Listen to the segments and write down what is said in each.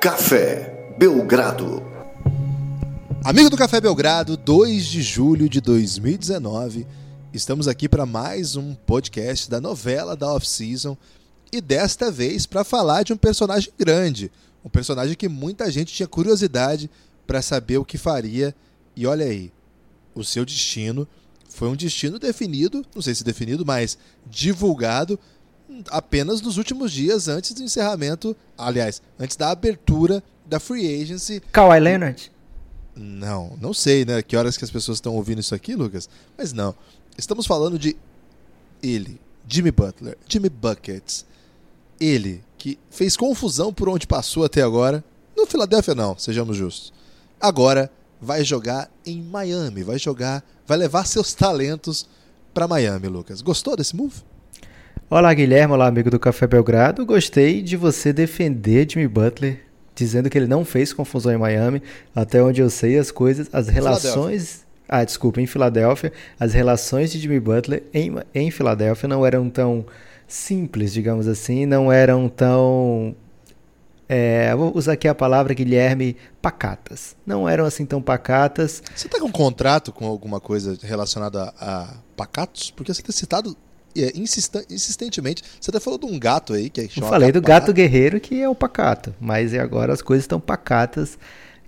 Café Belgrado. Amigo do Café Belgrado, 2 de julho de 2019. Estamos aqui para mais um podcast da novela da Off-Season e desta vez para falar de um personagem grande, um personagem que muita gente tinha curiosidade para saber o que faria. E olha aí, o seu destino foi um destino definido, não sei se definido, mas divulgado apenas nos últimos dias antes do encerramento, aliás, antes da abertura da free agency. Kawhi Leonard? Não, não sei, né? Que horas que as pessoas estão ouvindo isso aqui, Lucas? Mas não. Estamos falando de ele, Jimmy Butler, Jimmy Buckets. Ele que fez confusão por onde passou até agora. No Philadelphia não, sejamos justos. Agora vai jogar em Miami, vai jogar, vai levar seus talentos para Miami, Lucas. Gostou desse move? Olá, Guilherme. Olá, amigo do Café Belgrado. Gostei de você defender Jimmy Butler, dizendo que ele não fez confusão em Miami. Até onde eu sei, as coisas, as relações. Ah, desculpa, em Filadélfia, as relações de Jimmy Butler em, em Filadélfia não eram tão simples, digamos assim, não eram tão. É, vou usar aqui a palavra, Guilherme, pacatas. Não eram assim tão pacatas. Você está com um contrato com alguma coisa relacionada a pacatos? Porque você tem citado é, insistentemente. Você até falou de um gato aí que é Eu falei do gato guerreiro que é o pacato, mas agora as coisas estão pacatas.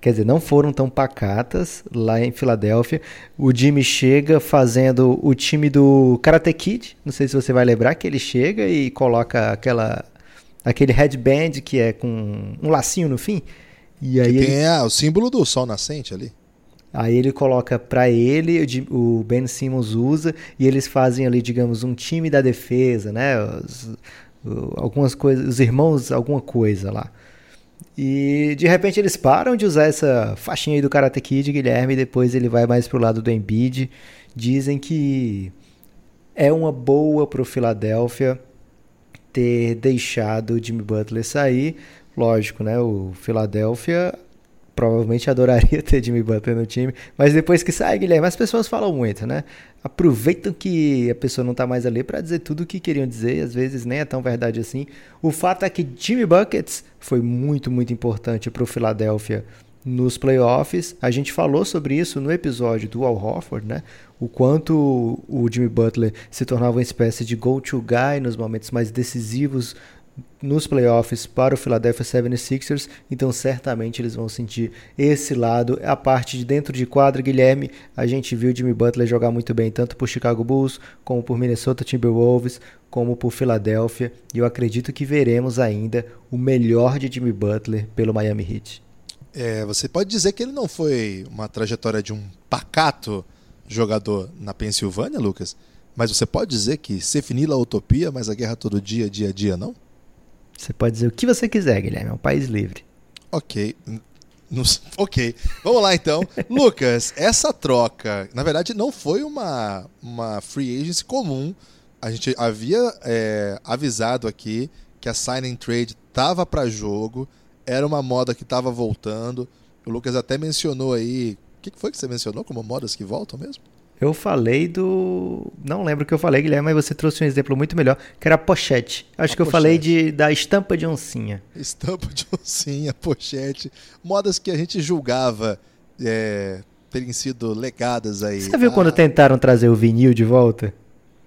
Quer dizer, não foram tão pacatas lá em Filadélfia. O Jimmy chega fazendo o time do Karate Kid. Não sei se você vai lembrar que ele chega e coloca aquela aquele headband que é com um lacinho no fim. E aí que tem ele... é, o símbolo do sol nascente ali. Aí ele coloca para ele, o Ben Simmons usa, e eles fazem ali, digamos, um time da defesa, né? Os, algumas coisas, os irmãos, alguma coisa lá. E de repente eles param de usar essa faixinha aí do Karate Kid, Guilherme, e depois ele vai mais pro lado do Embiid. Dizem que é uma boa pro Philadelphia ter deixado o Jimmy Butler sair. Lógico, né? O Philadelphia provavelmente adoraria ter Jimmy Butler no time, mas depois que sai, Guilherme, as pessoas falam muito, né? Aproveitam que a pessoa não tá mais ali para dizer tudo o que queriam dizer, e às vezes nem é tão verdade assim. O fato é que Jimmy Buckets foi muito, muito importante para o Philadelphia nos playoffs. A gente falou sobre isso no episódio do Al Horford, né? O quanto o Jimmy Butler se tornava uma espécie de go-to guy nos momentos mais decisivos nos playoffs para o Philadelphia 76ers, então certamente eles vão sentir esse lado. A parte de dentro de quadra, Guilherme, a gente viu Jimmy Butler jogar muito bem, tanto por Chicago Bulls, como por Minnesota Timberwolves, como por Philadelphia, e eu acredito que veremos ainda o melhor de Jimmy Butler pelo Miami Heat. É, você pode dizer que ele não foi uma trajetória de um pacato jogador na Pensilvânia, Lucas? Mas você pode dizer que se finila a utopia, mas a guerra todo dia, dia a dia, não? Você pode dizer o que você quiser, Guilherme. É um país livre. Ok. Ok, vamos lá então. Lucas, essa troca, na verdade, não foi uma, uma free agency comum. A gente havia é, avisado aqui que a sign and trade estava para jogo, era uma moda que estava voltando. O Lucas até mencionou aí. O que foi que você mencionou como modas que voltam mesmo? Eu falei do. Não lembro o que eu falei, Guilherme, mas você trouxe um exemplo muito melhor, que era a pochete. Acho a que eu falei de, da estampa de oncinha. Estampa de oncinha, pochete. Modas que a gente julgava é, terem sido legadas aí. Você viu ah, quando tentaram trazer o vinil de volta?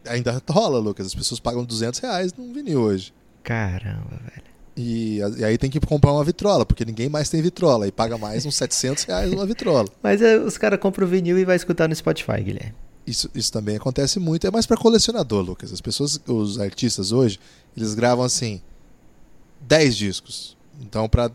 Ainda rola, Lucas. As pessoas pagam 200 reais num vinil hoje. Caramba, velho. E, e, aí tem que comprar uma vitrola, porque ninguém mais tem vitrola. E paga mais uns 700 reais uma vitrola. Mas é, os caras compram o vinil e vai escutar no Spotify, Guilherme. Isso, isso também acontece muito. É mais para colecionador, Lucas. As pessoas, os artistas hoje, eles gravam assim 10 discos. Então, para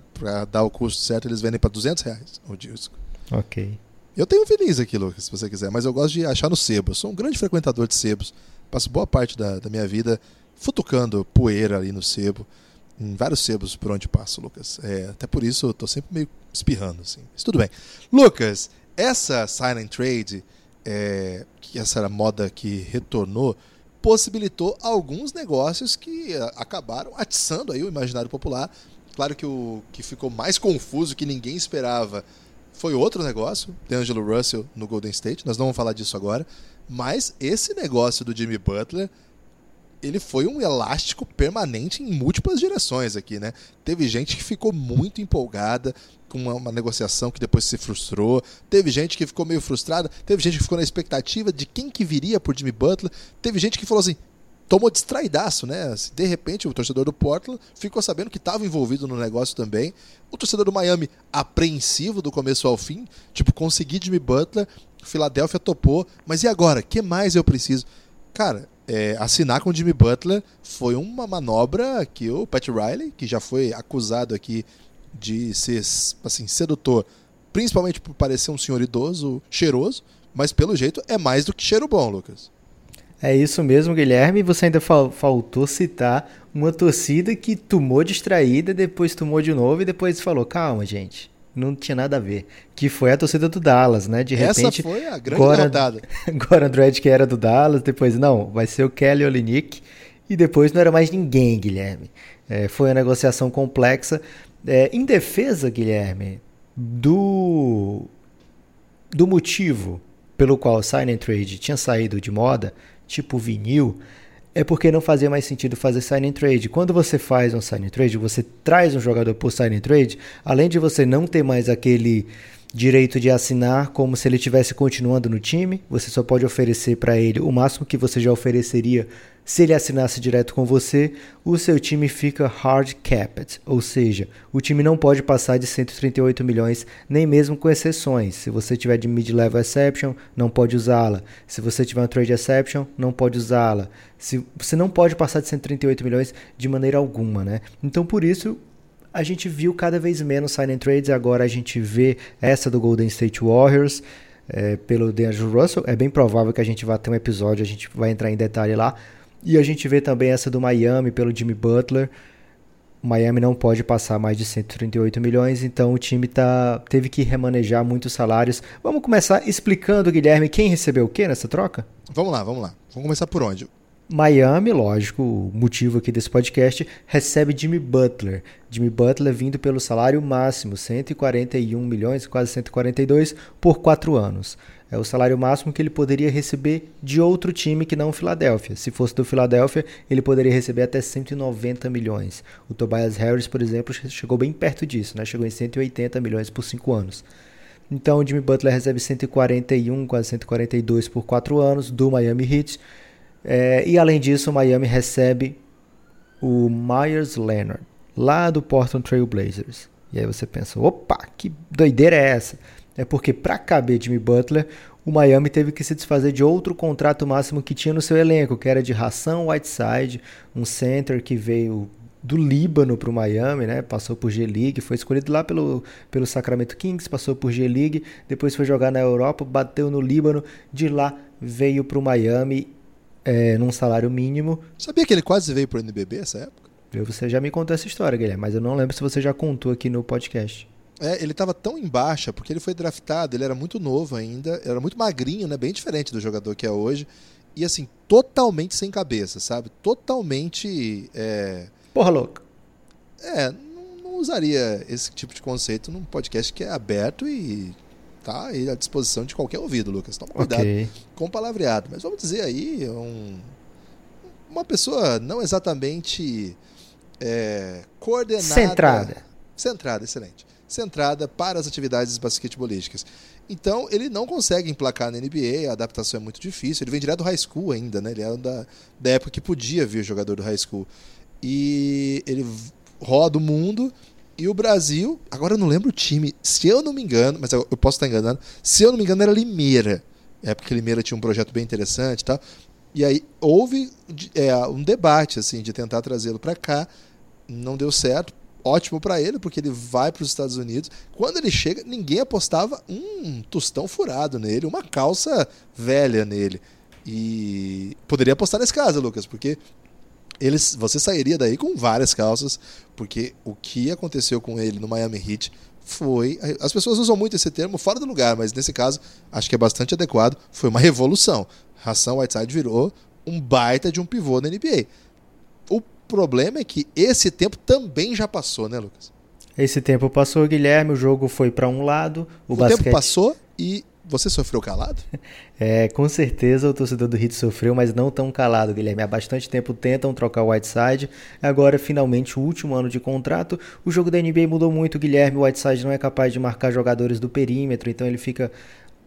dar o custo certo, eles vendem para 200 reais o disco. Ok. Eu tenho vinis aqui, Lucas, se você quiser, mas eu gosto de achar no sebo. Eu sou um grande frequentador de sebos. Passo boa parte da, da minha vida futucando poeira ali no sebo em vários sebos por onde passo, Lucas. É, até por isso eu tô sempre meio espirrando, assim. Mas tudo bem. Lucas, essa Silent Trade, é, que essa era moda que retornou, possibilitou alguns negócios que é, acabaram atiçando aí o imaginário popular. Claro que o que ficou mais confuso, que ninguém esperava, foi outro negócio, D'Angelo Russell no Golden State. Nós não vamos falar disso agora. Mas esse negócio do Jimmy Butler ele foi um elástico permanente em múltiplas direções aqui, né? Teve gente que ficou muito empolgada com uma, uma, negociação que depois se frustrou, teve gente que ficou meio frustrada, teve gente que ficou na expectativa de quem que viria por Jimmy Butler, teve gente que falou assim, tomou distraidaço, né? De repente, o torcedor do Portland ficou sabendo que estava envolvido no negócio também. O torcedor do Miami, apreensivo do começo ao fim, tipo, consegui Jimmy Butler, Filadélfia topou, mas e agora? que mais eu preciso? Cara, é, assinar com Jimmy Butler foi uma manobra que o Pat Riley, que já foi acusado aqui de ser assim sedutor, principalmente por parecer um senhor idoso, cheiroso, mas pelo jeito é mais do que cheiro bom, Lucas. É isso mesmo, Guilherme. Você ainda fal faltou citar uma torcida que tomou distraída, depois tomou de novo e depois falou: calma, gente. Não tinha nada a ver. Que foi a torcida do Dallas, né? De repente. Essa foi a grande Goran, derrotada. Goran Dredd, que era do Dallas, depois, não, vai ser o Kelly Olynyk. E depois não era mais ninguém, Guilherme. É, foi uma negociação complexa. É, em defesa, Guilherme, do, do motivo pelo qual o sign and trade tinha saído de moda, tipo vinil, é porque não fazia mais sentido fazer sign trade. Quando você faz um sign trade, você traz um jogador por sign and trade, além de você não ter mais aquele direito de assinar como se ele estivesse continuando no time, você só pode oferecer para ele o máximo que você já ofereceria se ele assinasse direto com você, o seu time fica hard capped, ou seja, o time não pode passar de 138 milhões, nem mesmo com exceções. Se você tiver de mid-level exception, não pode usá-la. Se você tiver um trade exception, não pode usá-la. Se você não pode passar de 138 milhões de maneira alguma, né? Então por isso a gente viu cada vez menos sign and trades, agora a gente vê essa do Golden State Warriors. É, pelo DeAngelo Russell, é bem provável que a gente vá ter um episódio, a gente vai entrar em detalhe lá, e a gente vê também essa do Miami pelo Jimmy Butler. Miami não pode passar mais de 138 milhões, então o time tá, teve que remanejar muitos salários. Vamos começar explicando, Guilherme, quem recebeu o que nessa troca? Vamos lá, vamos lá. Vamos começar por onde? Miami, lógico, o motivo aqui desse podcast, recebe Jimmy Butler. Jimmy Butler vindo pelo salário máximo, 141 milhões, quase 142, por quatro anos. É o salário máximo que ele poderia receber de outro time que não o Philadelphia. Se fosse do Philadelphia, ele poderia receber até 190 milhões. O Tobias Harris, por exemplo, chegou bem perto disso, né? chegou em 180 milhões por 5 anos. Então o Jimmy Butler recebe 141, quase 142 por 4 anos do Miami Heat. É, e além disso, Miami recebe o Myers Leonard, lá do Portland Trail Blazers. E aí você pensa, opa, que doideira é essa? é porque para caber Jimmy Butler, o Miami teve que se desfazer de outro contrato máximo que tinha no seu elenco, que era de Ração Whiteside, um center que veio do Líbano para o Miami, né? Passou por G-League, foi escolhido lá pelo, pelo Sacramento Kings, passou por G-League, depois foi jogar na Europa, bateu no Líbano, de lá veio para o Miami é, num salário mínimo. Sabia que ele quase veio para o NBB essa época? Você já me contou essa história, Guilherme, mas eu não lembro se você já contou aqui no podcast. É, ele estava tão em baixa, porque ele foi draftado, ele era muito novo ainda, era muito magrinho, né? Bem diferente do jogador que é hoje. E assim, totalmente sem cabeça, sabe? Totalmente. É... Porra louca. É, não, não usaria esse tipo de conceito num podcast que é aberto e tá aí à disposição de qualquer ouvido, Lucas. Toma cuidado okay. com o palavreado. Mas vamos dizer aí, um, uma pessoa não exatamente é, coordenada. Centrada. Centrada, excelente centrada para as atividades basquetebolísticas. Então, ele não consegue emplacar na NBA, a adaptação é muito difícil. Ele vem direto do high school ainda, né? Ele é da, da época que podia vir jogador do high school. E ele roda o mundo. E o Brasil, agora eu não lembro o time, se eu não me engano, mas eu, posso estar enganando, se eu não me engano era Limeira. É porque Limeira tinha um projeto bem interessante e tal. E aí houve é, um debate assim de tentar trazê-lo para cá, não deu certo ótimo para ele, porque ele vai para os Estados Unidos. Quando ele chega, ninguém apostava um tostão furado nele, uma calça velha nele. E poderia apostar nesse caso, Lucas, porque eles, você sairia daí com várias calças, porque o que aconteceu com ele no Miami Heat foi. As pessoas usam muito esse termo fora do lugar, mas nesse caso acho que é bastante adequado. Foi uma revolução. Ração Whiteside virou um baita de um pivô na NBA. O problema é que esse tempo também já passou, né, Lucas? Esse tempo passou, Guilherme. O jogo foi para um lado. O, o basquete... tempo passou e Você sofreu calado? É, com certeza o torcedor do Heat sofreu, mas não tão calado, Guilherme. Há bastante tempo tentam trocar o Whiteside. Agora, finalmente, o último ano de contrato. O jogo da NBA mudou muito, Guilherme. O Whiteside não é capaz de marcar jogadores do perímetro, então ele fica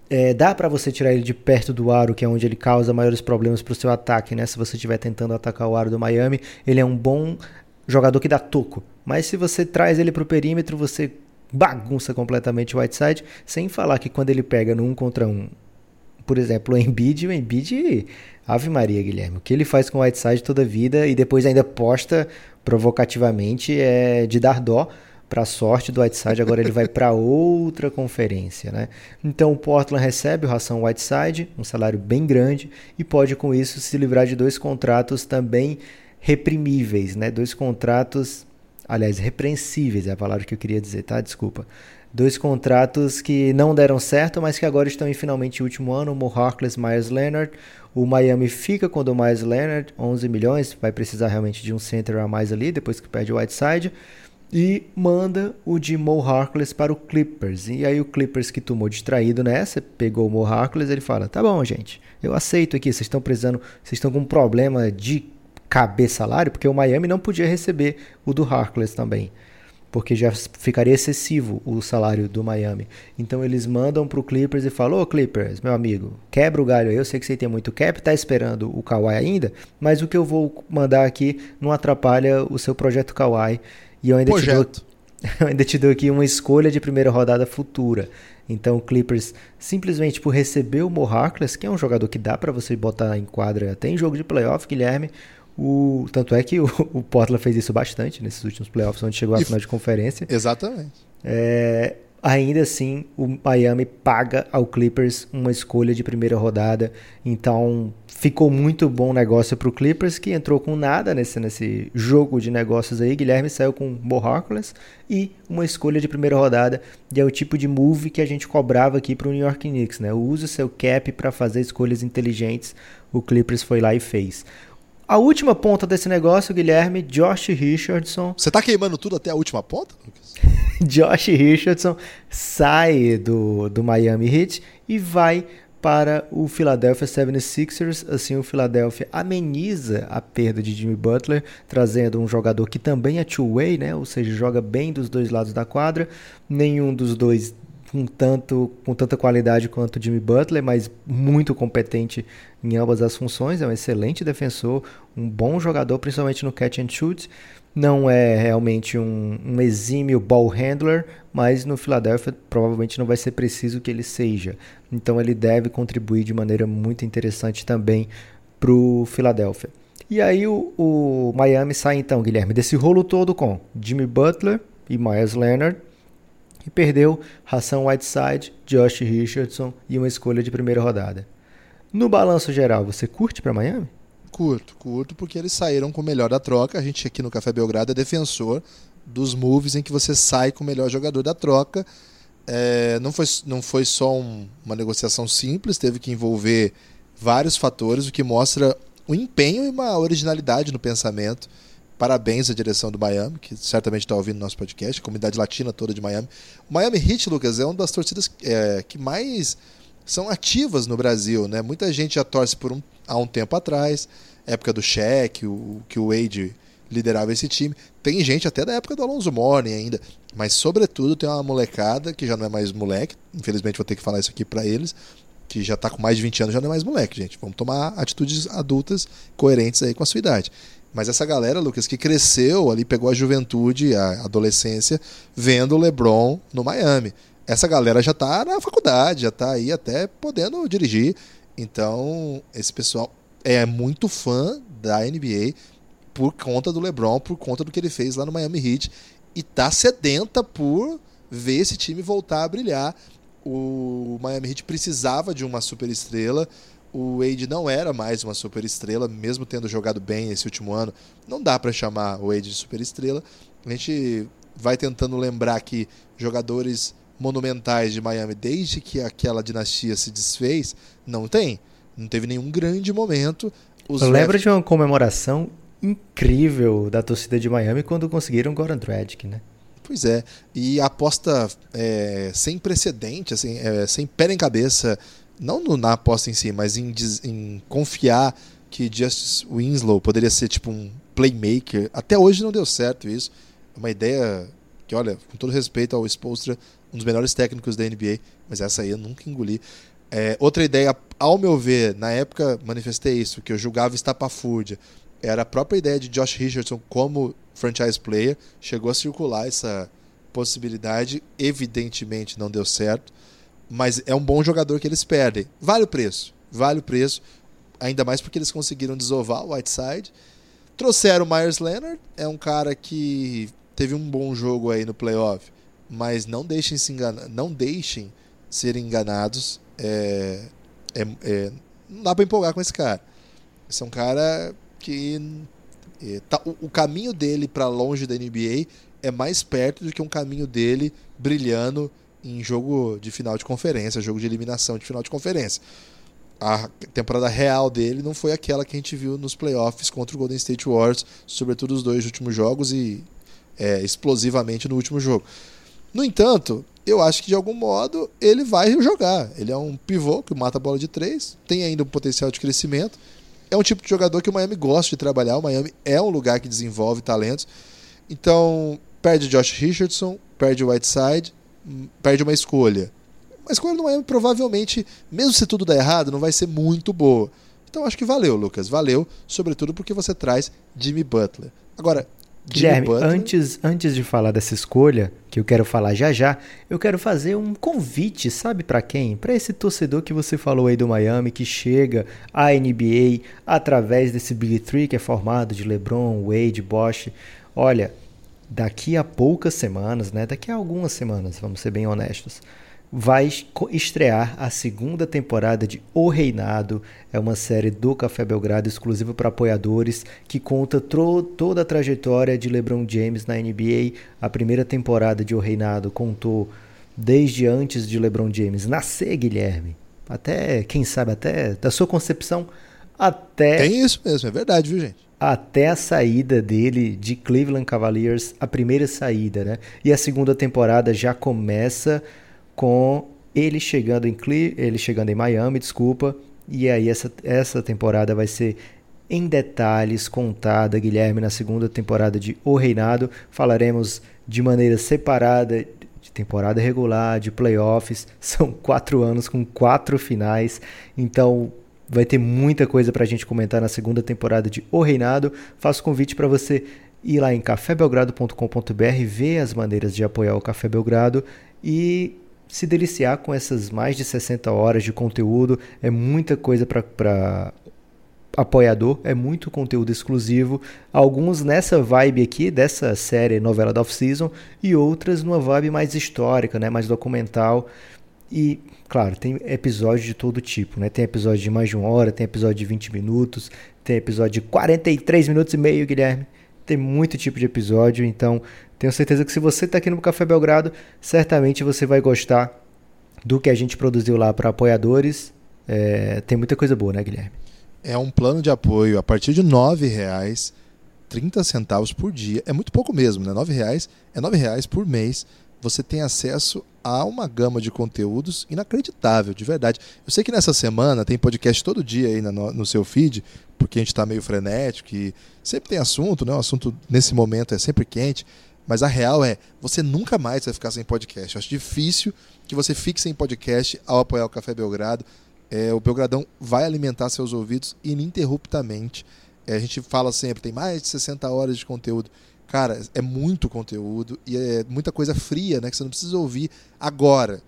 é, dá para você tirar ele de perto do aro, que é onde ele causa maiores problemas para o seu ataque, né? Se você estiver tentando atacar o aro do Miami, ele é um bom jogador que dá toco. Mas se você traz ele para o perímetro, você bagunça completamente o Whiteside, sem falar que quando ele pega no um contra um, por exemplo, o Embiid, o Embiid, Ave Maria, Guilherme, o que ele faz com o Whiteside toda a vida e depois ainda posta provocativamente é de dar dó para a sorte do Whiteside, agora ele vai para outra conferência, né? Então o Portland recebe o ração Whiteside, um salário bem grande e pode com isso se livrar de dois contratos também reprimíveis, né? Dois contratos, aliás, repreensíveis é a palavra que eu queria dizer, tá? Desculpa. Dois contratos que não deram certo, mas que agora estão em finalmente último ano, o Harkless, Myers Leonard. O Miami fica com o Myers Leonard, 11 milhões, vai precisar realmente de um center a mais ali, depois que perde o Whiteside e manda o de Mo Harkless para o Clippers. E aí o Clippers que tomou distraído nessa, pegou o Mo Harkless, ele fala: "Tá bom, gente. Eu aceito aqui, vocês estão precisando, vocês estão com um problema de caber salário, porque o Miami não podia receber o do Harkless também, porque já ficaria excessivo o salário do Miami. Então eles mandam para o Clippers e falam: "Ô Clippers, meu amigo, quebra o galho aí. Eu sei que você tem muito cap, tá esperando o Kawhi ainda, mas o que eu vou mandar aqui não atrapalha o seu projeto Kawhi." E eu ainda, te dou, eu ainda te dou aqui uma escolha de primeira rodada futura. Então o Clippers simplesmente por receber o Mo Harkless, que é um jogador que dá para você botar em quadra até em jogo de playoff, Guilherme. O, tanto é que o, o Portland fez isso bastante nesses últimos playoffs, onde chegou à final de conferência. Exatamente. É, ainda assim o Miami paga ao Clippers uma escolha de primeira rodada. Então ficou muito bom negócio para o Clippers, que entrou com nada nesse, nesse jogo de negócios aí. Guilherme saiu com Bo Harkless e uma escolha de primeira rodada. E é o tipo de move que a gente cobrava aqui para o New York Knicks. Né? Use o seu cap para fazer escolhas inteligentes. O Clippers foi lá e fez. A última ponta desse negócio, Guilherme, Josh Richardson. Você tá queimando tudo até a última ponta, Lucas? Josh Richardson sai do, do Miami Heat e vai para o Philadelphia 76ers. Assim, o Philadelphia ameniza a perda de Jimmy Butler, trazendo um jogador que também é two-way, né? ou seja, joga bem dos dois lados da quadra. Nenhum dos dois com, tanto, com tanta qualidade quanto o Jimmy Butler, mas muito competente em ambas as funções. É um excelente defensor, um bom jogador, principalmente no catch and shoot. Não é realmente um, um exímio ball handler, mas no Philadelphia provavelmente não vai ser preciso que ele seja. Então ele deve contribuir de maneira muito interessante também para o Philadelphia. E aí o, o Miami sai então, Guilherme, desse rolo todo com Jimmy Butler e Myers Leonard e perdeu Ração Whiteside, Josh Richardson e uma escolha de primeira rodada. No balanço geral, você curte para Miami? Curto, curto, porque eles saíram com o melhor da troca. A gente aqui no Café Belgrado é defensor dos moves em que você sai com o melhor jogador da troca. É, não, foi, não foi só um, uma negociação simples, teve que envolver vários fatores, o que mostra o empenho e uma originalidade no pensamento Parabéns à direção do Miami, que certamente está ouvindo nosso podcast, a comunidade latina toda de Miami. O Miami Heat, Lucas, é uma das torcidas é, que mais são ativas no Brasil. Né? Muita gente já torce por um, há um tempo atrás, época do Shaq, o, que o Wade liderava esse time. Tem gente até da época do Alonso Morning ainda, mas sobretudo tem uma molecada que já não é mais moleque, infelizmente vou ter que falar isso aqui para eles, que já está com mais de 20 anos, já não é mais moleque, gente. Vamos tomar atitudes adultas coerentes aí com a sua idade. Mas essa galera, Lucas, que cresceu ali, pegou a juventude, a adolescência, vendo o LeBron no Miami. Essa galera já está na faculdade, já está aí até podendo dirigir. Então, esse pessoal é muito fã da NBA por conta do LeBron, por conta do que ele fez lá no Miami Heat e tá sedenta por ver esse time voltar a brilhar. O Miami Heat precisava de uma super estrela o Wade não era mais uma superestrela, mesmo tendo jogado bem esse último ano. Não dá para chamar o Wade de superestrela. A gente vai tentando lembrar que jogadores monumentais de Miami desde que aquela dinastia se desfez, não tem. Não teve nenhum grande momento. Os Eu lembro de uma comemoração incrível da torcida de Miami quando conseguiram Goran Dragic, né? Pois é, e a aposta é, sem precedente, assim, é, sem pé nem cabeça, não no, na aposta em si, mas em, em confiar que Justice Winslow poderia ser tipo um playmaker. Até hoje não deu certo isso. É uma ideia que, olha, com todo respeito ao Spolstra, um dos melhores técnicos da NBA, mas essa aí eu nunca engoli. É, outra ideia, ao meu ver, na época manifestei isso, que eu julgava estapafúrdia, era a própria ideia de Josh Richardson como franchise player, chegou a circular essa possibilidade, evidentemente não deu certo, mas é um bom jogador que eles perdem. Vale o preço, vale o preço, ainda mais porque eles conseguiram desovar o Whiteside. Trouxeram o Myers Leonard, é um cara que teve um bom jogo aí no playoff, mas não deixem se enganar, não deixem ser enganados. É, é, é, não dá para empolgar com esse cara. Esse é um cara que é, tá, o, o, caminho dele para longe da NBA é mais perto do que um caminho dele brilhando em jogo de final de conferência, jogo de eliminação de final de conferência. A temporada real dele não foi aquela que a gente viu nos playoffs contra o Golden State Warriors, sobretudo os dois últimos jogos e é, explosivamente no último jogo. No entanto, eu acho que de algum modo ele vai jogar. Ele é um pivô que mata a bola de três, tem ainda um potencial de crescimento é um tipo de jogador que o Miami gosta de trabalhar. O Miami é um lugar que desenvolve talentos. Então, perde Josh Richardson, perde Whiteside, perde uma escolha. Uma escolha no Miami provavelmente, mesmo se tudo der errado, não vai ser muito boa. Então acho que valeu, Lucas. Valeu, sobretudo porque você traz Jimmy Butler. Agora, Guilherme, antes, antes de falar dessa escolha, que eu quero falar já já, eu quero fazer um convite, sabe para quem? Para esse torcedor que você falou aí do Miami, que chega à NBA através desse Big Three que é formado de LeBron, Wade, Bosch. Olha, daqui a poucas semanas, né? Daqui a algumas semanas, vamos ser bem honestos vai estrear a segunda temporada de O Reinado. É uma série do Café Belgrado exclusiva para apoiadores que conta toda a trajetória de LeBron James na NBA. A primeira temporada de O Reinado contou desde antes de LeBron James nascer, Guilherme. Até, quem sabe, até da sua concepção até. Tem isso mesmo, é verdade, viu, gente? Até a saída dele de Cleveland Cavaliers, a primeira saída, né? E a segunda temporada já começa com ele chegando em Cle ele chegando em Miami, desculpa. E aí essa, essa temporada vai ser em detalhes contada, Guilherme, na segunda temporada de O Reinado. Falaremos de maneira separada de temporada regular, de playoffs. São quatro anos com quatro finais. Então vai ter muita coisa para a gente comentar na segunda temporada de O Reinado. Faço convite para você ir lá em cafébelgrado.com.br, ver as maneiras de apoiar o Café Belgrado e se deliciar com essas mais de 60 horas de conteúdo. É muita coisa para apoiador, é muito conteúdo exclusivo. Alguns nessa vibe aqui, dessa série novela da off-season, e outras numa vibe mais histórica, né, mais documental. E, claro, tem episódios de todo tipo, né? Tem episódio de mais de uma hora, tem episódio de 20 minutos, tem episódio de 43 minutos e meio, Guilherme. Tem muito tipo de episódio, então tenho certeza que se você está aqui no Café Belgrado, certamente você vai gostar do que a gente produziu lá para apoiadores. É, tem muita coisa boa, né, Guilherme? É um plano de apoio a partir de R$ reais 30 centavos por dia. É muito pouco mesmo, né? R$ reais é R$ reais por mês. Você tem acesso a uma gama de conteúdos inacreditável, de verdade. Eu sei que nessa semana tem podcast todo dia aí no, no seu feed, porque a gente está meio frenético e sempre tem assunto, né? O assunto nesse momento é sempre quente. Mas a real é, você nunca mais vai ficar sem podcast. Eu acho difícil que você fique sem podcast ao apoiar o Café Belgrado. É, o Belgradão vai alimentar seus ouvidos ininterruptamente. É, a gente fala sempre, tem mais de 60 horas de conteúdo. Cara, é muito conteúdo e é muita coisa fria, né? Que você não precisa ouvir agora.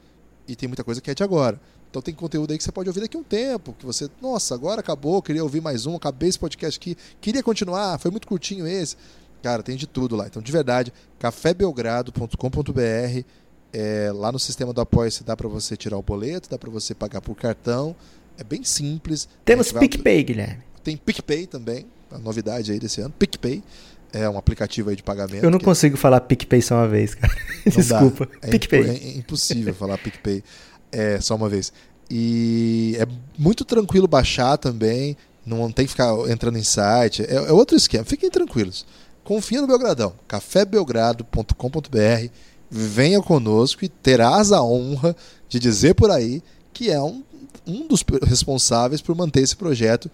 E tem muita coisa que é de agora. Então tem conteúdo aí que você pode ouvir daqui a um tempo, que você, nossa, agora acabou, queria ouvir mais um, acabei esse podcast aqui, queria continuar, foi muito curtinho esse. Cara, tem de tudo lá. Então, de verdade, cafébelgrado.com.br. É, lá no sistema do Apoia-se dá para você tirar o boleto, dá para você pagar por cartão. É bem simples. Temos PicPay, vai... Guilherme. Tem PicPay também, a novidade aí desse ano. PicPay é um aplicativo aí de pagamento. Eu não que... consigo falar PicPay só uma vez, cara. Desculpa. É PicPay. Imp... É impossível falar PicPay é, só uma vez. E é muito tranquilo baixar também. Não tem que ficar entrando em site. É, é outro esquema. Fiquem tranquilos confia no Belgradão, cafébelgrado.com.br, venha conosco e terás a honra de dizer por aí que é um, um dos responsáveis por manter esse projeto.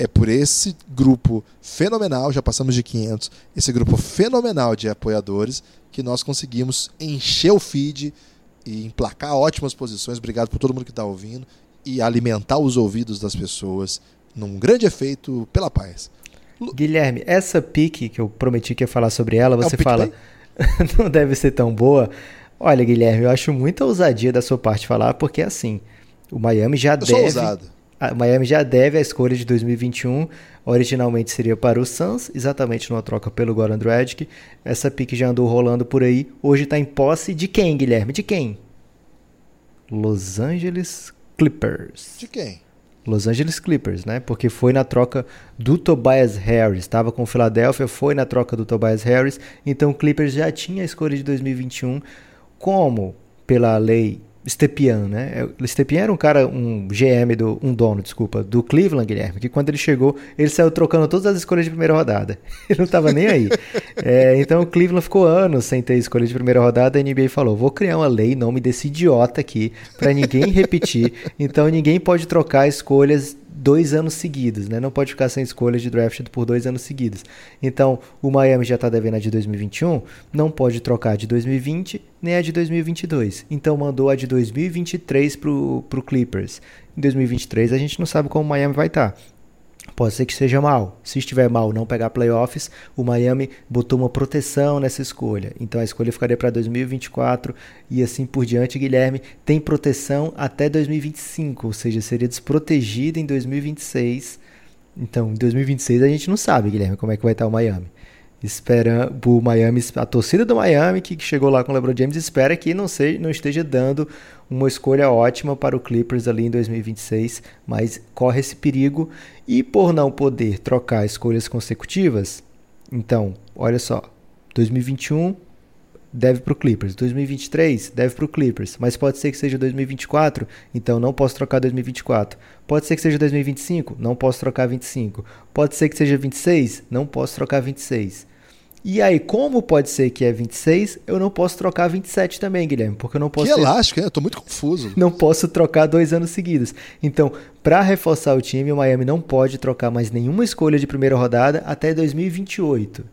É por esse grupo fenomenal, já passamos de 500, esse grupo fenomenal de apoiadores que nós conseguimos encher o feed e emplacar ótimas posições. Obrigado por todo mundo que está ouvindo e alimentar os ouvidos das pessoas num grande efeito pela paz. Guilherme, essa pique que eu prometi que ia falar sobre ela, você é fala não deve ser tão boa. Olha, Guilherme, eu acho muita ousadia da sua parte falar, porque assim, o Miami já eu deve. Sou ousado. Miami já deve a escolha de 2021. Originalmente seria para o Suns, exatamente numa troca pelo Goran Dragic. Essa pique já andou rolando por aí. Hoje está em posse de quem, Guilherme? De quem? Los Angeles Clippers. De quem? Los Angeles Clippers, né? Porque foi na troca do Tobias Harris. Estava com o Philadelphia, foi na troca do Tobias Harris. Então o Clippers já tinha a escolha de 2021. Como pela lei Stepien, né? É, Stepien era um cara, um GM, do, um dono, desculpa, do Cleveland, Guilherme, que quando ele chegou, ele saiu trocando todas as escolhas de primeira rodada. Ele não estava nem aí. é, então o Cleveland ficou anos sem ter escolha de primeira rodada. A NBA falou: vou criar uma lei, nome desse idiota aqui, para ninguém repetir. Então ninguém pode trocar escolhas dois anos seguidos, né? Não pode ficar sem escolha de draft por dois anos seguidos. Então, o Miami já está devendo a de 2021, não pode trocar a de 2020 nem a de 2022. Então, mandou a de 2023 para o Clippers. Em 2023, a gente não sabe como o Miami vai estar. Tá. Pode ser que seja mal. Se estiver mal, não pegar playoffs, o Miami botou uma proteção nessa escolha. Então a escolha ficaria para 2024 e assim por diante. Guilherme tem proteção até 2025, ou seja, seria desprotegido em 2026. Então, em 2026 a gente não sabe, Guilherme, como é que vai estar o Miami espera o Miami, a torcida do Miami que chegou lá com o LeBron James espera que não, seja, não esteja dando uma escolha ótima para o Clippers ali em 2026, mas corre esse perigo e por não poder trocar escolhas consecutivas, então, olha só, 2021 deve para o Clippers, 2023 deve para o Clippers, mas pode ser que seja 2024, então não posso trocar 2024. Pode ser que seja 2025, não posso trocar 25. Pode ser que seja 26, não posso trocar 26. E aí, como pode ser que é 26, eu não posso trocar 27 também, Guilherme, porque eu não posso. Que ter... elástico, hein? Eu tô muito confuso. Não posso trocar dois anos seguidos. Então, para reforçar o time, o Miami não pode trocar mais nenhuma escolha de primeira rodada até 2028.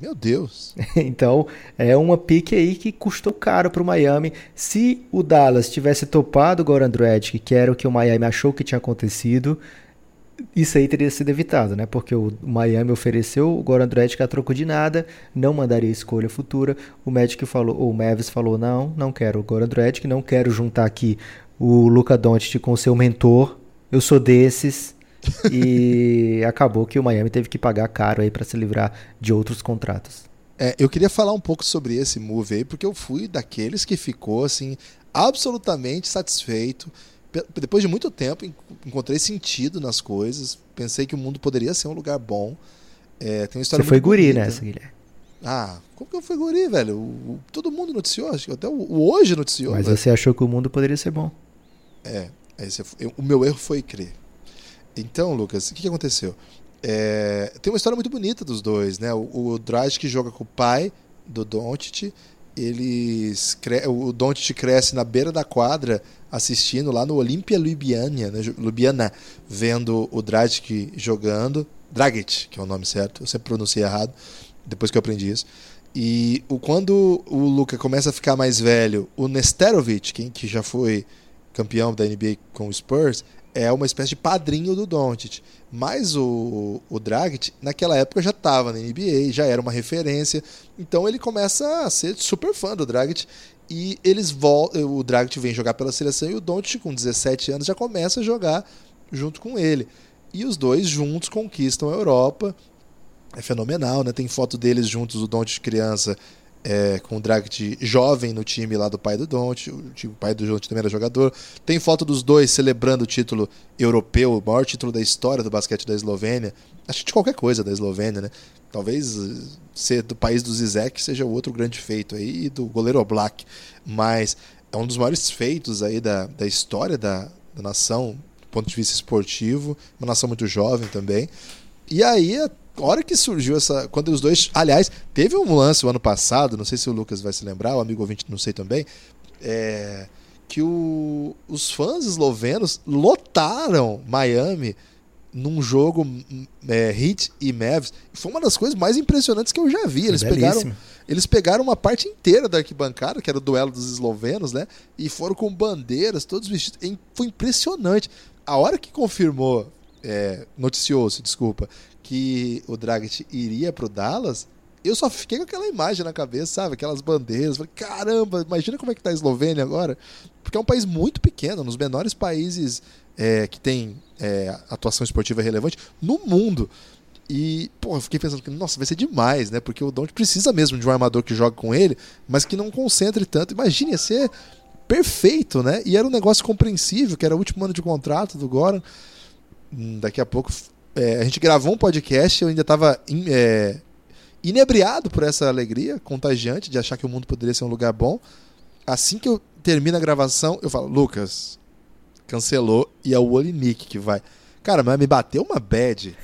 Meu Deus. então, é uma pique aí que custou caro para o Miami. Se o Dallas tivesse topado o Goran Dragic, que era o que o Miami achou que tinha acontecido, isso aí teria sido evitado, né? Porque o Miami ofereceu o Goran Dragic a troco de nada, não mandaria escolha futura. O Magic falou, ou o Mavis falou, não, não quero o Goran Dragic, não quero juntar aqui o Luca Doncic com seu mentor. Eu sou desses. e acabou que o Miami teve que pagar caro aí para se livrar de outros contratos. É, eu queria falar um pouco sobre esse move aí, porque eu fui daqueles que ficou assim absolutamente satisfeito depois de muito tempo, encontrei sentido nas coisas. Pensei que o mundo poderia ser um lugar bom. É, tem uma história Você foi guri bonita. nessa, Guilherme. Ah, como que eu fui guri, velho? O, o, todo mundo noticiou, acho que até o, o hoje noticiou. Mas velho. você achou que o mundo poderia ser bom. É, esse, eu, o meu erro foi crer. Então, Lucas, o que, que aconteceu? É, tem uma história muito bonita dos dois, né? O, o Dragic joga com o pai do Doncic eles o Doncic cresce na beira da quadra assistindo lá no Olympia Ljubljana, né, Ljubljana vendo o Dragic jogando, Dragic, que é o nome certo, eu sempre pronunciei errado, depois que eu aprendi isso. E o, quando o Luca começa a ficar mais velho, o Nesterovic, quem que já foi campeão da NBA com o Spurs, é uma espécie de padrinho do Doncic. Mas o, o Dragic, naquela época, já estava na NBA, já era uma referência. Então ele começa a ser super fã do Dragic. E eles voltam, o Dragic vem jogar pela seleção e o Doncic, com 17 anos, já começa a jogar junto com ele. E os dois juntos conquistam a Europa. É fenomenal, né? Tem foto deles juntos, o Doncic criança é, com o Dragic jovem no time lá do pai do Don't, o pai do Don't também era jogador. Tem foto dos dois celebrando o título europeu, o maior título da história do basquete da Eslovênia. Acho que de qualquer coisa da Eslovênia, né? Talvez eh, ser do país do Zizek seja o outro grande feito aí, e do goleiro Oblak. Mas é um dos maiores feitos aí da, da história da, da nação, do ponto de vista esportivo. Uma nação muito jovem também. E aí hora que surgiu essa. Quando os dois. Aliás, teve um lance o ano passado, não sei se o Lucas vai se lembrar, o amigo ouvinte não sei também. É, que o, os fãs eslovenos lotaram Miami num jogo é, Heat e Mavs. Foi uma das coisas mais impressionantes que eu já vi. Eles pegaram, eles pegaram uma parte inteira da arquibancada, que era o duelo dos eslovenos, né? E foram com bandeiras, todos vestidos. Foi impressionante. A hora que confirmou, é, noticiou-se, desculpa, que o Dragic iria para o Dallas, eu só fiquei com aquela imagem na cabeça, sabe? Aquelas bandeiras. Falei, caramba, imagina como é que tá a Eslovênia agora. Porque é um país muito pequeno, nos menores países é, que tem é, atuação esportiva relevante no mundo. E, pô, eu fiquei pensando que, nossa, vai ser demais, né? Porque o Don't precisa mesmo de um armador que joga com ele, mas que não concentre tanto. Imagine, ia ser perfeito, né? E era um negócio compreensível, que era o último ano de contrato do Goran. Hum, daqui a pouco é, a gente gravou um podcast, eu ainda estava é, inebriado por essa alegria contagiante de achar que o mundo poderia ser um lugar bom. Assim que eu termino a gravação, eu falo, Lucas, cancelou e é o Olinick que vai. Cara, mas me bateu uma bad.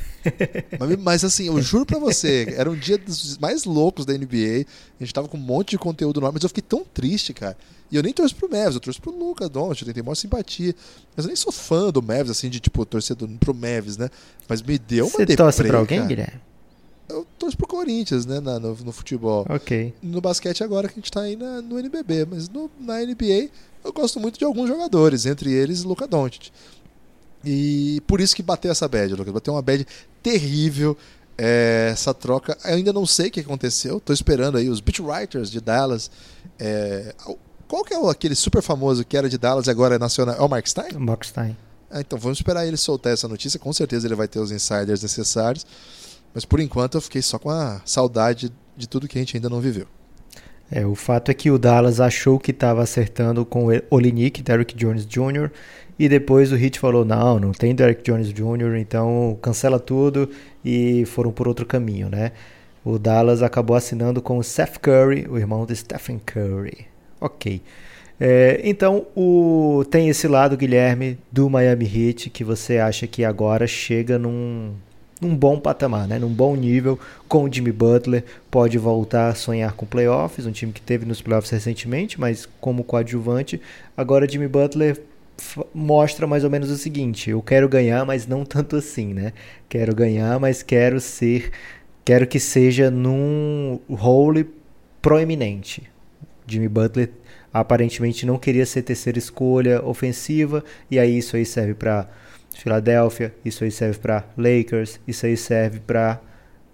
mas, mas, assim, eu juro pra você, era um dia dos mais loucos da NBA. A gente tava com um monte de conteúdo no ar, mas eu fiquei tão triste, cara. E eu nem torço pro Mavs, eu torço pro Luca Doncic, eu tenho maior simpatia. Mas eu nem sou fã do Mavs, assim, de tipo, torcer pro Mavs, né? Mas me deu uma Você torce pra alguém, cara. Guilherme? Eu torço pro Corinthians, né, na, no, no, futebol. Ok. No basquete agora que a gente tá aí na, no NBB, mas no, na NBA eu gosto muito de alguns jogadores, entre eles Luca Doncic. E por isso que bateu essa bad, Lucas. Bateu uma bad terrível. É, essa troca, eu ainda não sei o que aconteceu. Tô esperando aí os beat writers de Dallas. É, qual que é aquele super famoso que era de Dallas e agora é nacional? É o Mark Stein? Mark Stein. Ah, então vamos esperar ele soltar essa notícia. Com certeza ele vai ter os insiders necessários. Mas por enquanto eu fiquei só com a saudade de tudo que a gente ainda não viveu. É, o fato é que o Dallas achou que estava acertando com o Olinick, Derrick Jones Jr., e depois o Heat falou: não, não tem Derrick Jones Jr., então cancela tudo e foram por outro caminho, né? O Dallas acabou assinando com o Seth Curry, o irmão de Stephen Curry. Ok. É, então, o, tem esse lado, Guilherme, do Miami Heat, que você acha que agora chega num, num bom patamar, né? num bom nível, com o Jimmy Butler, pode voltar a sonhar com playoffs, um time que teve nos playoffs recentemente, mas como coadjuvante. Agora, Jimmy Butler mostra mais ou menos o seguinte: eu quero ganhar, mas não tanto assim, né? Quero ganhar, mas quero ser, quero que seja num role proeminente. Jimmy Butler aparentemente não queria ser terceira escolha ofensiva e aí isso aí serve para Filadélfia, isso aí serve para Lakers, isso aí serve para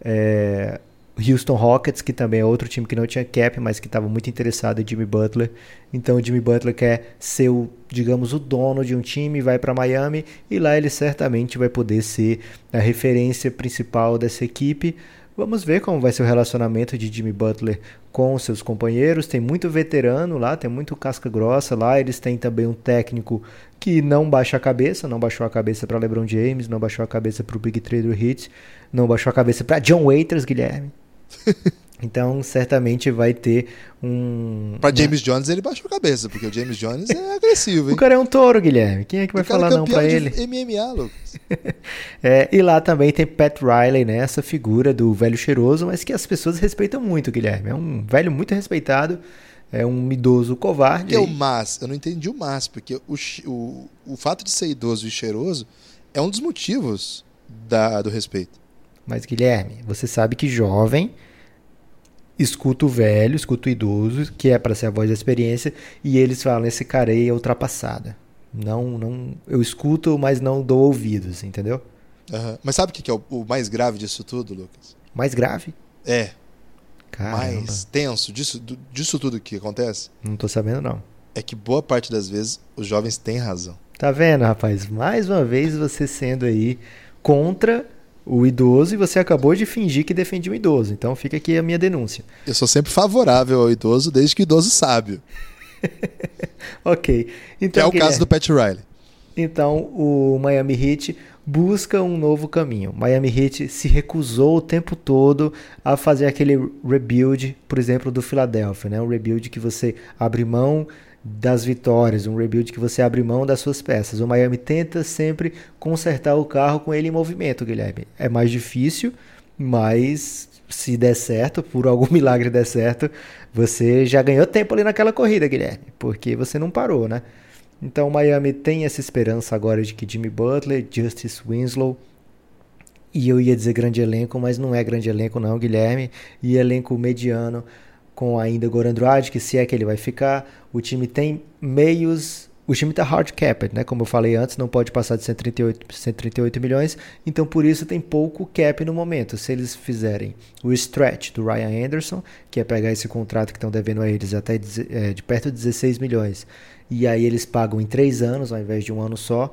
é, Houston Rockets, que também é outro time que não tinha cap, mas que estava muito interessado em Jimmy Butler. Então o Jimmy Butler quer ser o, digamos, o dono de um time, vai para Miami e lá ele certamente vai poder ser a referência principal dessa equipe. Vamos ver como vai ser o relacionamento de Jimmy Butler com seus companheiros. Tem muito veterano lá, tem muito casca grossa lá. Eles têm também um técnico que não baixa a cabeça, não baixou a cabeça para LeBron James, não baixou a cabeça para o Big Trader Hits, não baixou a cabeça para John Waiters, Guilherme. Então, certamente vai ter um. James né? Jones, ele baixou a cabeça, porque o James Jones é agressivo, hein? o cara é um touro, Guilherme. Quem é que vai falar não para ele? MMA, Lucas. é, e lá também tem Pat Riley, né? Essa figura do velho cheiroso, mas que as pessoas respeitam muito, Guilherme. É um velho muito respeitado. É um idoso covarde. Que é o mas? Eu não entendi o mas, porque o, o, o fato de ser idoso e cheiroso é um dos motivos da, do respeito. Mas, Guilherme, você sabe que jovem escuta o velho, escuta o idoso, que é para ser a voz da experiência, e eles falam: esse cara aí é ultrapassada. Não, não, eu escuto, mas não dou ouvidos, entendeu? Uhum. Mas sabe o que é o, o, mais grave disso tudo, Lucas? Mais grave? É. Caramba. Mais tenso disso, disso tudo que acontece? Não tô sabendo, não. É que boa parte das vezes os jovens têm razão. Tá vendo, rapaz? Mais uma vez você sendo aí contra o idoso e você acabou de fingir que defendia o idoso. Então fica aqui a minha denúncia. Eu sou sempre favorável ao idoso, desde que o idoso sábio. ok. Então, é o Guilherme, caso do Pat Riley. Então o Miami Heat busca um novo caminho. Miami Heat se recusou o tempo todo a fazer aquele rebuild, por exemplo, do Philadelphia, né? Um rebuild que você abre mão das vitórias, um rebuild que você abre mão das suas peças. O Miami tenta sempre consertar o carro com ele em movimento, Guilherme. É mais difícil, Mas se der certo, por algum milagre der certo, você já ganhou tempo ali naquela corrida, Guilherme, porque você não parou, né? Então Miami tem essa esperança agora de que Jimmy Butler, Justice Winslow e eu ia dizer grande elenco, mas não é grande elenco não, Guilherme, e elenco mediano com ainda Goran Dragic, se é que ele vai ficar, o time tem meios o time está hard capped, né? Como eu falei antes, não pode passar de 138, 138 milhões, então por isso tem pouco cap no momento. Se eles fizerem o stretch do Ryan Anderson, que é pegar esse contrato que estão devendo a eles até de, é, de perto de 16 milhões, e aí eles pagam em três anos ao invés de um ano só,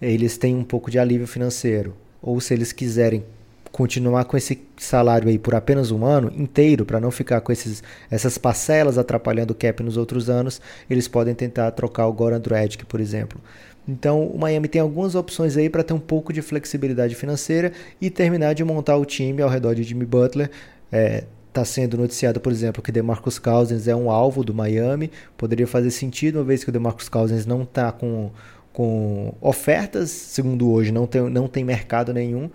eles têm um pouco de alívio financeiro. Ou se eles quiserem continuar com esse salário aí por apenas um ano inteiro, para não ficar com esses, essas parcelas atrapalhando o cap nos outros anos, eles podem tentar trocar o Goran Dragic, por exemplo. Então, o Miami tem algumas opções aí para ter um pouco de flexibilidade financeira e terminar de montar o time ao redor de Jimmy Butler. É, Está sendo noticiado, por exemplo, que DeMarcus Cousins é um alvo do Miami. Poderia fazer sentido, uma vez que o DeMarcus Cousins não está com, com ofertas, segundo hoje, não tem, não tem mercado nenhum.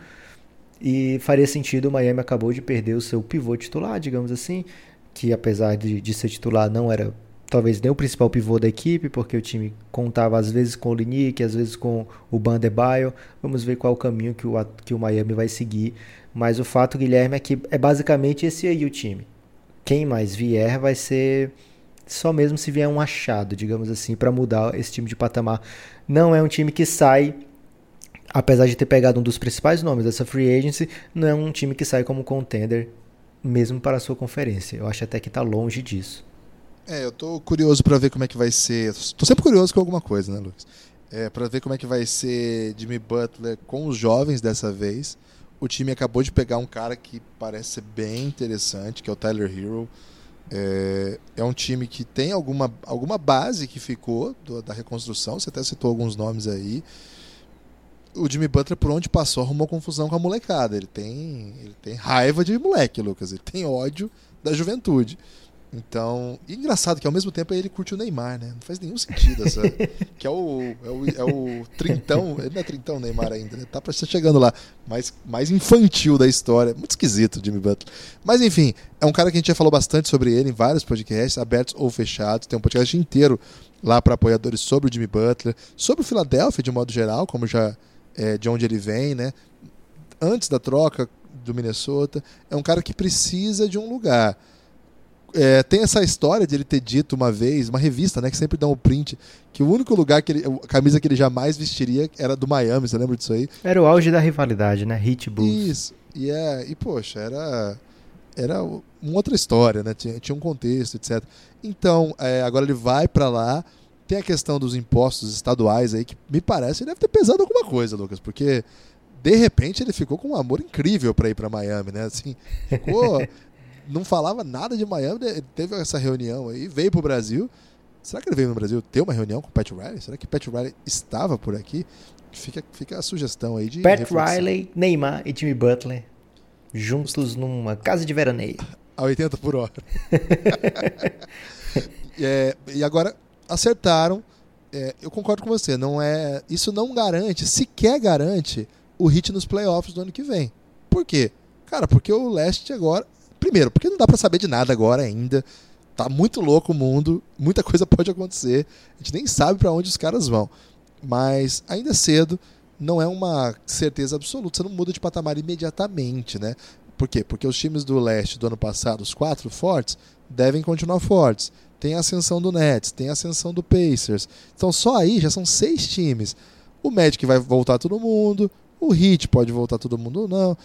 E faria sentido o Miami acabou de perder o seu pivô titular, digamos assim, que apesar de, de ser titular não era talvez nem o principal pivô da equipe, porque o time contava às vezes com o Linick, às vezes com o Bandebaio. Vamos ver qual o caminho que o, que o Miami vai seguir. Mas o fato, Guilherme, é que é basicamente esse aí o time. Quem mais vier vai ser só mesmo se vier um achado, digamos assim, para mudar esse time de patamar. Não é um time que sai apesar de ter pegado um dos principais nomes dessa free agency, não é um time que sai como contender mesmo para a sua conferência. Eu acho até que está longe disso. É, eu tô curioso para ver como é que vai ser. Tô sempre curioso com alguma coisa, né, Lucas? É, para ver como é que vai ser Jimmy Butler com os jovens dessa vez. O time acabou de pegar um cara que parece ser bem interessante, que é o Tyler Hero. É, é um time que tem alguma, alguma base que ficou do, da reconstrução. Você até citou alguns nomes aí o Jimmy Butler, por onde passou, arrumou confusão com a molecada. Ele tem, ele tem raiva de moleque, Lucas. Ele tem ódio da juventude. Então, e engraçado que ao mesmo tempo ele curte o Neymar, né? Não faz nenhum sentido essa. que é o, é o, é o trintão, ele não é trintão Neymar ainda, né? Tá pra estar chegando lá. Mais, mais infantil da história. Muito esquisito o Jimmy Butler. Mas enfim, é um cara que a gente já falou bastante sobre ele em vários podcasts, abertos ou fechados. Tem um podcast inteiro lá para apoiadores sobre o Jimmy Butler, sobre o Philadelphia de modo geral, como já é, de onde ele vem, né? Antes da troca do Minnesota, é um cara que precisa de um lugar. É, tem essa história de ele ter dito uma vez, uma revista, né, que sempre dá um print, que o único lugar que ele, a camisa que ele jamais vestiria era do Miami, você lembra disso aí? Era o auge da rivalidade, né? Hit Bulls. Isso. E é, e poxa, era era uma outra história, né? Tinha, tinha um contexto, etc. Então, é, agora ele vai para lá tem a questão dos impostos estaduais aí, que me parece deve ter pesado alguma coisa, Lucas, porque de repente ele ficou com um amor incrível para ir para Miami, né? Assim, ficou. não falava nada de Miami, teve essa reunião aí, veio para o Brasil. Será que ele veio no Brasil ter uma reunião com o Pat Riley? Será que Pat Riley estava por aqui? Fica, fica a sugestão aí de. Pat reflexão. Riley, Neymar e Jimmy Butler juntos numa casa de veraneio. A 80 por hora. é, e agora, acertaram. É, eu concordo com você. Não é, isso não garante, sequer garante o hit nos playoffs do ano que vem. Por quê? Cara, porque o leste agora. Primeiro, porque não dá para saber de nada agora ainda. Tá muito louco o mundo, muita coisa pode acontecer. A gente nem sabe para onde os caras vão. Mas ainda cedo, não é uma certeza absoluta. Você não muda de patamar imediatamente, né? Por quê? Porque os times do leste do ano passado, os quatro fortes, devem continuar fortes tem a ascensão do Nets, tem a ascensão do Pacers. Então só aí já são seis times. O Magic vai voltar todo mundo, o Heat pode voltar todo mundo ou não.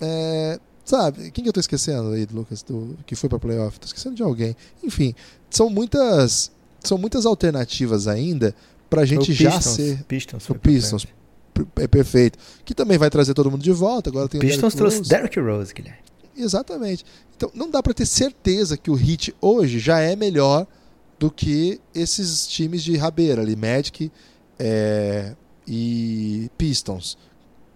É, sabe, quem que eu tô esquecendo aí, Lucas, do, que foi para playoff? Tô esquecendo de alguém. Enfim, são muitas são muitas alternativas ainda pra gente já ser Pistons, o Pistons é perfeito. Que também vai trazer todo mundo de volta. Agora tem Pistons o trouxe Derrick Rose, Guilherme. Exatamente. Então, não dá para ter certeza que o Heat hoje já é melhor do que esses times de rabeira ali, Magic é, e Pistons.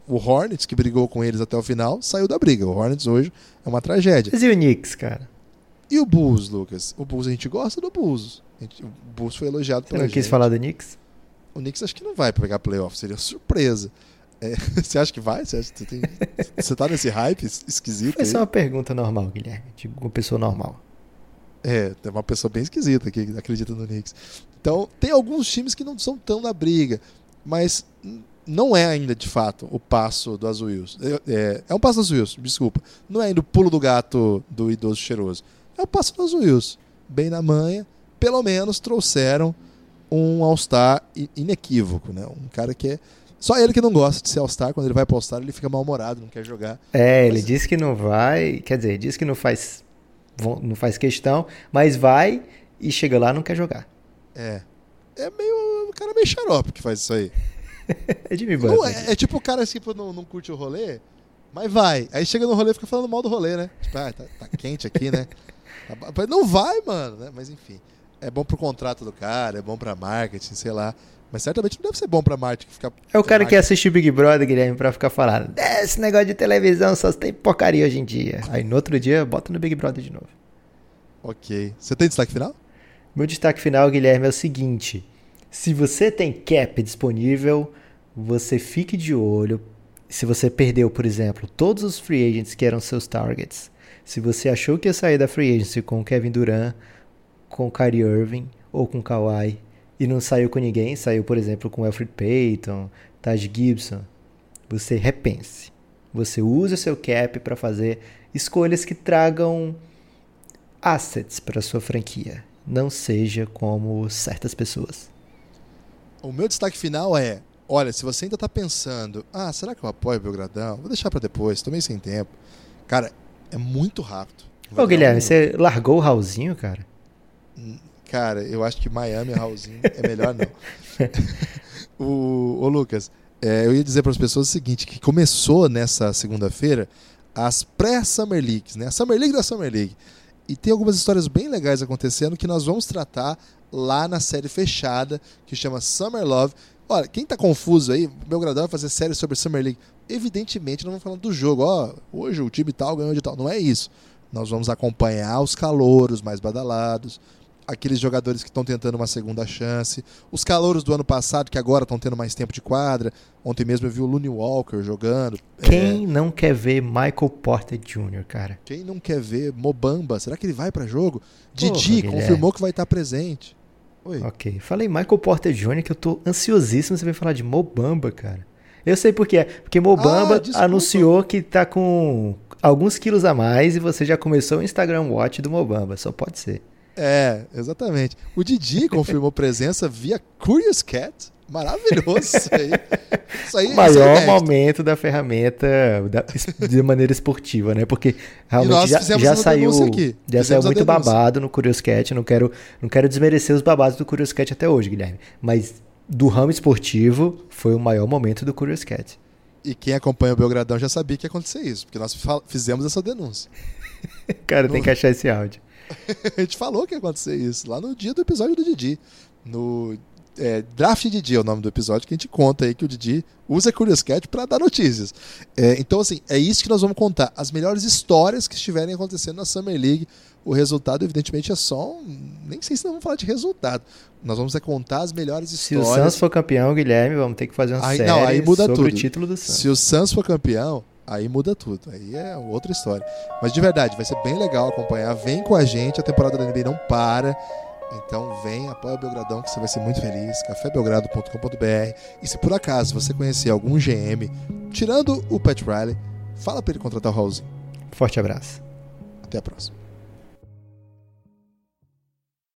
O Hornets, que brigou com eles até o final, saiu da briga. O Hornets hoje é uma tragédia. Mas e o Knicks, cara? E o Bulls, Lucas? O Bulls, a gente gosta do Bulls. Gente, o Bulls foi elogiado pela Você não gente. quis falar do Knicks? O Knicks acho que não vai pegar playoff, seria surpresa. É, você acha que vai? Você, acha que tem, você tá nesse hype esquisito? Foi só uma pergunta normal, Guilherme. De uma pessoa normal. É, tem uma pessoa bem esquisita aqui que acredita no Knicks. Então, tem alguns times que não são tão na briga, mas não é ainda de fato o passo do Azul Wilson. É, é, é um passo do Azul Wilson, desculpa. Não é ainda o pulo do gato do idoso cheiroso. É o passo do Azul Wilson. Bem na manha, pelo menos trouxeram um All-Star inequívoco, né? Um cara que é. Só ele que não gosta de ser All-Star. Quando ele vai para All-Star, ele fica mal-humorado, não quer jogar. É, ele disse que não vai. Quer dizer, disse que não faz, não faz questão, mas vai e chega lá não quer jogar. É. É meio. O cara é meio xarope que faz isso aí. é Jimmy Butler. É, é, tipo o cara tipo, não, não curte o rolê, mas vai. Aí chega no rolê e fica falando mal do rolê, né? Tipo, ah, tá, tá quente aqui, né? Não vai, mano, né? Mas enfim. É bom pro contrato do cara, é bom pra marketing, sei lá. Mas certamente não deve ser bom pra marketing ficar. É o cara que assiste Big Brother, Guilherme, pra ficar falando. Esse negócio de televisão só tem porcaria hoje em dia. Aí no outro dia, bota no Big Brother de novo. Ok. Você tem destaque final? Meu destaque final, Guilherme, é o seguinte: se você tem cap disponível, você fique de olho. Se você perdeu, por exemplo, todos os free agents que eram seus targets, se você achou que ia sair da free agency com o Kevin Durant, com o Kyrie Irving ou com o Kawhi e não saiu com ninguém, saiu, por exemplo, com o Alfred Payton, Taj Gibson, você repense. Você usa o seu cap para fazer escolhas que tragam assets para sua franquia. Não seja como certas pessoas. O meu destaque final é: olha, se você ainda está pensando, ah, será que eu apoio o Belgradão? Vou deixar para depois, tomei sem tempo. Cara, é muito rápido. Ô, Guilherme, um... você largou o Raulzinho, cara? Cara, eu acho que Miami Raulzinho é melhor não. o, o Lucas, é, eu ia dizer para as pessoas o seguinte, que começou nessa segunda-feira as pré-Summer Leagues, né? A Summer League da Summer League. E tem algumas histórias bem legais acontecendo que nós vamos tratar lá na série fechada, que chama Summer Love. Olha, quem tá confuso aí, meu gradão vai fazer série sobre Summer League. Evidentemente, não vamos falando do jogo. Ó, hoje o time tal ganhou de tal. Não é isso. Nós vamos acompanhar os calouros mais badalados, aqueles jogadores que estão tentando uma segunda chance, os calouros do ano passado que agora estão tendo mais tempo de quadra. Ontem mesmo eu vi o Looney Walker jogando. Quem é... não quer ver Michael Porter Jr., cara? Quem não quer ver Mobamba? Será que ele vai para jogo? Porra, Didi confirmou que vai estar presente. Oi. Ok. Falei Michael Porter Jr., que eu tô ansiosíssimo você vai falar de Mobamba, cara. Eu sei por quê. Porque Mobamba ah, anunciou que tá com alguns quilos a mais e você já começou o Instagram Watch do Mobamba. Só pode ser. É, exatamente. O Didi confirmou presença via Curious Cat. Maravilhoso isso aí. Isso aí o maior é momento da ferramenta da, de maneira esportiva, né? Porque realmente já, já saiu, já saiu muito babado no Curious Cat. Não quero, não quero desmerecer os babados do Curious Cat até hoje, Guilherme. Mas do ramo esportivo foi o maior momento do Curious Cat. E quem acompanha o Belgradão já sabia que ia acontecer isso, porque nós fizemos essa denúncia. Cara, no... tem que achar esse áudio. a gente falou que ia acontecer isso lá no dia do episódio do Didi. No é, Draft Didi é o nome do episódio que a gente conta aí que o Didi usa Curious Cat para dar notícias. É, então, assim, é isso que nós vamos contar. As melhores histórias que estiverem acontecendo na Summer League. O resultado, evidentemente, é só um... Nem sei se nós vamos falar de resultado. Nós vamos é contar as melhores histórias. Se o Santos for campeão, Guilherme, vamos ter que fazer uma aí, série não, aí muda sobre tudo. o título do Santos. Se o Santos for campeão, aí muda tudo. Aí é outra história. Mas de verdade, vai ser bem legal acompanhar. Vem com a gente, a temporada da NBA não para. Então vem, apoia o Belgradão que você vai ser muito feliz. cafébelgrado.com.br. E se por acaso você conhecer algum GM, tirando o Pat Riley, fala para ele contratar o Raulzinho. Forte abraço. Até a próxima.